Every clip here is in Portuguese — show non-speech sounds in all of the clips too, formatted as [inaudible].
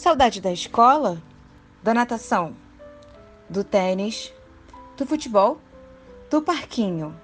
Saudade da escola? Da natação? Do tênis? Do futebol? Do parquinho?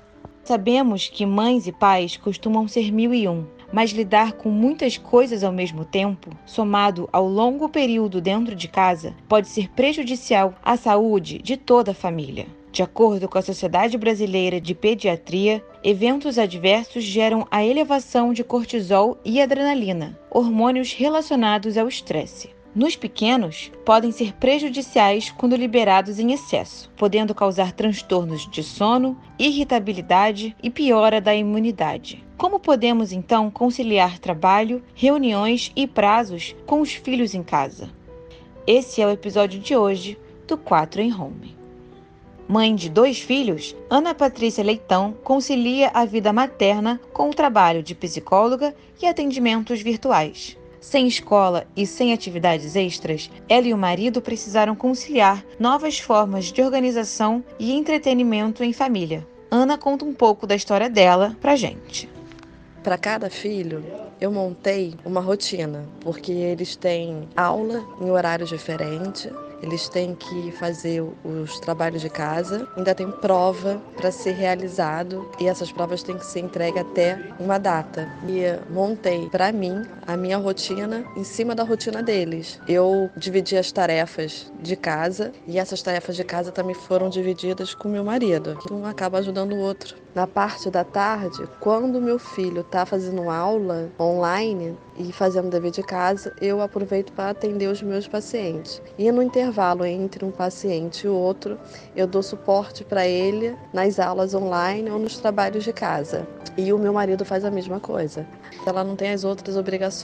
Sabemos que mães e pais costumam ser mil e um, mas lidar com muitas coisas ao mesmo tempo, somado ao longo período dentro de casa, pode ser prejudicial à saúde de toda a família. De acordo com a Sociedade Brasileira de Pediatria, eventos adversos geram a elevação de cortisol e adrenalina, hormônios relacionados ao estresse. Nos pequenos, podem ser prejudiciais quando liberados em excesso, podendo causar transtornos de sono, irritabilidade e piora da imunidade. Como podemos então conciliar trabalho, reuniões e prazos com os filhos em casa? Esse é o episódio de hoje do 4 em Home. Mãe de dois filhos, Ana Patrícia Leitão concilia a vida materna com o trabalho de psicóloga e atendimentos virtuais. Sem escola e sem atividades extras, ela e o marido precisaram conciliar novas formas de organização e entretenimento em família. Ana conta um pouco da história dela pra gente. Para cada filho, eu montei uma rotina, porque eles têm aula em horário diferente, eles têm que fazer os trabalhos de casa, ainda tem prova para ser realizado e essas provas têm que ser entregues até uma data. E montei para mim a minha rotina em cima da rotina deles. Eu dividi as tarefas de casa e essas tarefas de casa também foram divididas com meu marido. Um acaba ajudando o outro. Na parte da tarde, quando meu filho está fazendo aula online e fazendo dever de casa, eu aproveito para atender os meus pacientes. E no intervalo entre um paciente e outro, eu dou suporte para ele nas aulas online ou nos trabalhos de casa. E o meu marido faz a mesma coisa. Ela não tem as outras obrigações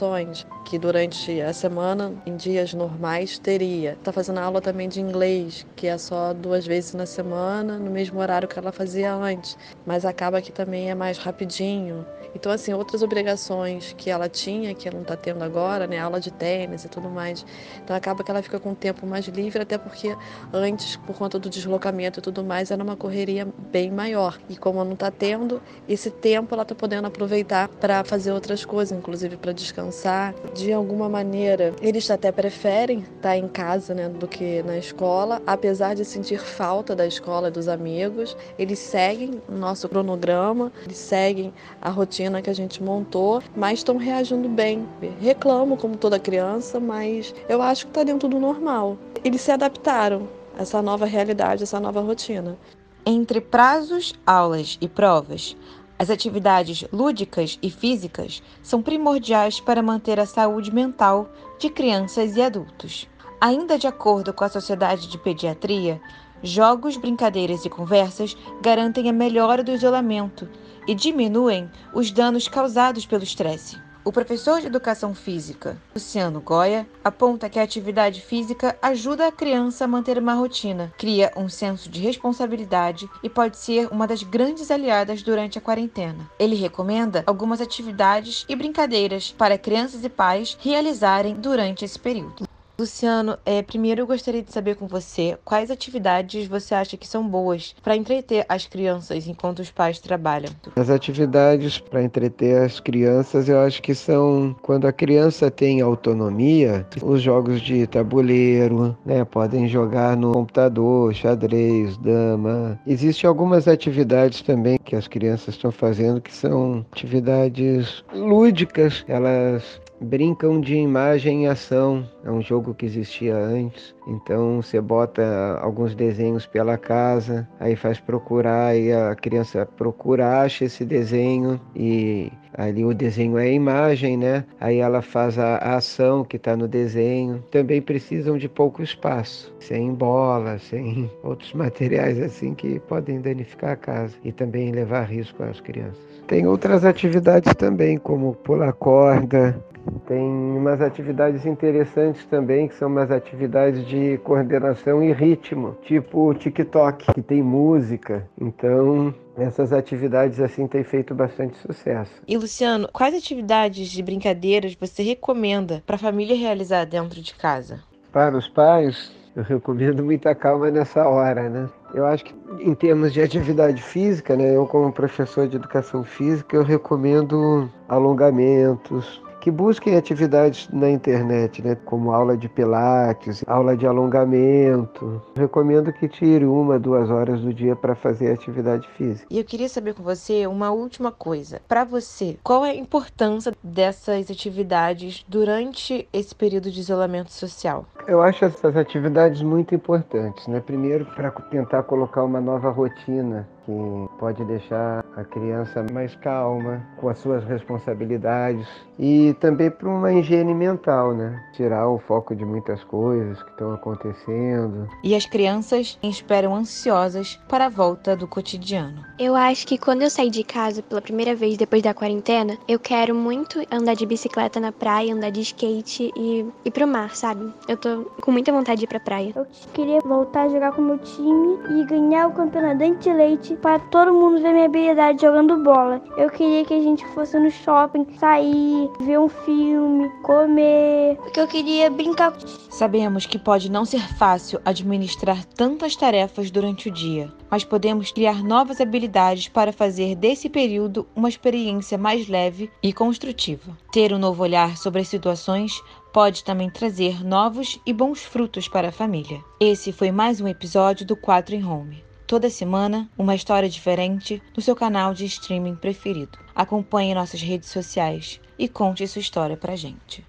que durante a semana, em dias normais, teria. Está fazendo aula também de inglês, que é só duas vezes na semana, no mesmo horário que ela fazia antes. Mas acaba que também é mais rapidinho. Então, assim, outras obrigações que ela tinha, que ela não está tendo agora, né? Aula de tênis e tudo mais. Então, acaba que ela fica com o tempo mais livre, até porque antes, por conta do deslocamento e tudo mais, era uma correria bem maior. E como não está tendo, esse tempo ela está podendo aproveitar para fazer outras coisas, inclusive para descansar. De alguma maneira, eles até preferem estar tá em casa, né, do que na escola, apesar de sentir falta da escola e dos amigos. Eles seguem o nosso cronograma, eles seguem a rotina rotina que a gente montou, mas estão reagindo bem. Reclamo como toda criança, mas eu acho que está dentro do normal. Eles se adaptaram a essa nova realidade, essa nova rotina. Entre prazos, aulas e provas, as atividades lúdicas e físicas são primordiais para manter a saúde mental de crianças e adultos. Ainda de acordo com a Sociedade de Pediatria, jogos, brincadeiras e conversas garantem a melhora do isolamento e diminuem os danos causados pelo estresse. O professor de educação física, Luciano Goya, aponta que a atividade física ajuda a criança a manter uma rotina, cria um senso de responsabilidade e pode ser uma das grandes aliadas durante a quarentena. Ele recomenda algumas atividades e brincadeiras para crianças e pais realizarem durante esse período. Luciano, é, primeiro eu gostaria de saber com você quais atividades você acha que são boas para entreter as crianças enquanto os pais trabalham. As atividades para entreter as crianças eu acho que são quando a criança tem autonomia, os jogos de tabuleiro, né, podem jogar no computador, xadrez, dama. Existem algumas atividades também que as crianças estão fazendo que são atividades lúdicas, elas brincam de imagem e ação. É um jogo que existia antes. Então você bota alguns desenhos pela casa, aí faz procurar e a criança procura, acha esse desenho e ali o desenho é a imagem, né? Aí ela faz a, a ação que está no desenho. Também precisam de pouco espaço, sem bola, [laughs] sem outros materiais assim que podem danificar a casa e também levar risco às crianças. Tem outras atividades também, como pular corda, tem umas atividades interessantes também, que são umas atividades de coordenação e ritmo, tipo o TikTok, que tem música. Então, essas atividades assim têm feito bastante sucesso. E Luciano, quais atividades de brincadeiras você recomenda para a família realizar dentro de casa? Para os pais, eu recomendo muita calma nessa hora, né? Eu acho que em termos de atividade física, né, eu como professor de educação física, eu recomendo alongamentos, que busquem atividades na internet, né? como aula de pilates, aula de alongamento. Recomendo que tire uma, duas horas do dia para fazer atividade física. E eu queria saber com você uma última coisa. Para você, qual é a importância dessas atividades durante esse período de isolamento social? Eu acho essas atividades muito importantes, né? Primeiro, para tentar colocar uma nova rotina que pode deixar a criança mais calma com as suas responsabilidades e também para uma higiene mental, né? Tirar o foco de muitas coisas que estão acontecendo. E as crianças esperam ansiosas para a volta do cotidiano. Eu acho que quando eu sair de casa pela primeira vez depois da quarentena, eu quero muito andar de bicicleta na praia, andar de skate e ir pro mar, sabe? Eu tô com muita vontade de ir pra praia. Eu queria voltar a jogar com o meu time e ganhar o campeonato de leite para todo mundo ver minha habilidade jogando bola. Eu queria que a gente fosse no shopping, sair, ver um filme, comer, porque eu queria brincar. Sabemos que pode não ser fácil administrar tantas tarefas durante o dia, mas podemos criar novas habilidades para fazer desse período uma experiência mais leve e construtiva. Ter um novo olhar sobre as situações pode também trazer novos e bons frutos para a família. Esse foi mais um episódio do 4 em Home. Toda semana, uma história diferente no seu canal de streaming preferido. Acompanhe nossas redes sociais e conte sua história pra gente.